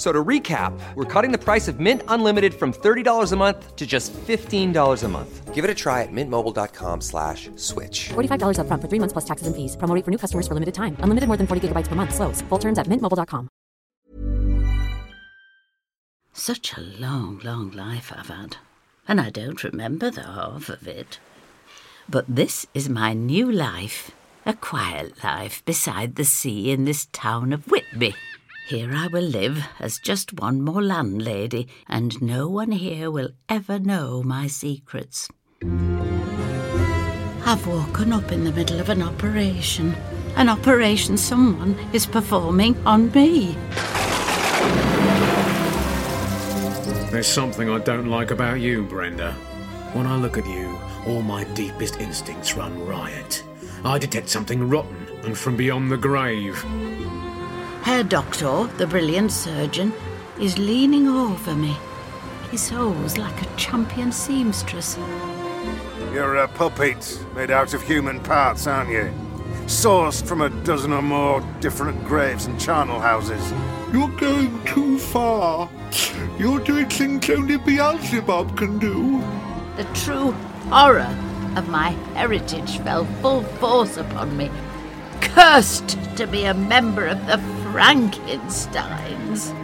F- So to recap, we're cutting the price of Mint Unlimited from $30 a month to just $15 a month. Give it a try at mintmobile.com slash switch. $45 upfront for three months plus taxes and fees. Promo rate for new customers for limited time. Unlimited more than 40 gigabytes per month. Slows. Full terms at mintmobile.com. Such a long, long life I've had, and I don't remember the half of it. But this is my new life, a quiet life beside the sea in this town of Whitby. Here I will live as just one more landlady, and no one here will ever know my secrets. I've woken up in the middle of an operation. An operation someone is performing on me. There's something I don't like about you, Brenda. When I look at you, all my deepest instincts run riot. I detect something rotten and from beyond the grave. Herr Doctor, the brilliant surgeon, is leaning over me. His soul's like a champion seamstress. You're a puppet made out of human parts, aren't you? Sourced from a dozen or more different graves and charnel houses. You're going too far. You're doing things only Beelzebub can do. The true horror of my heritage fell full force upon me. Cursed to be a member of the Frankensteins.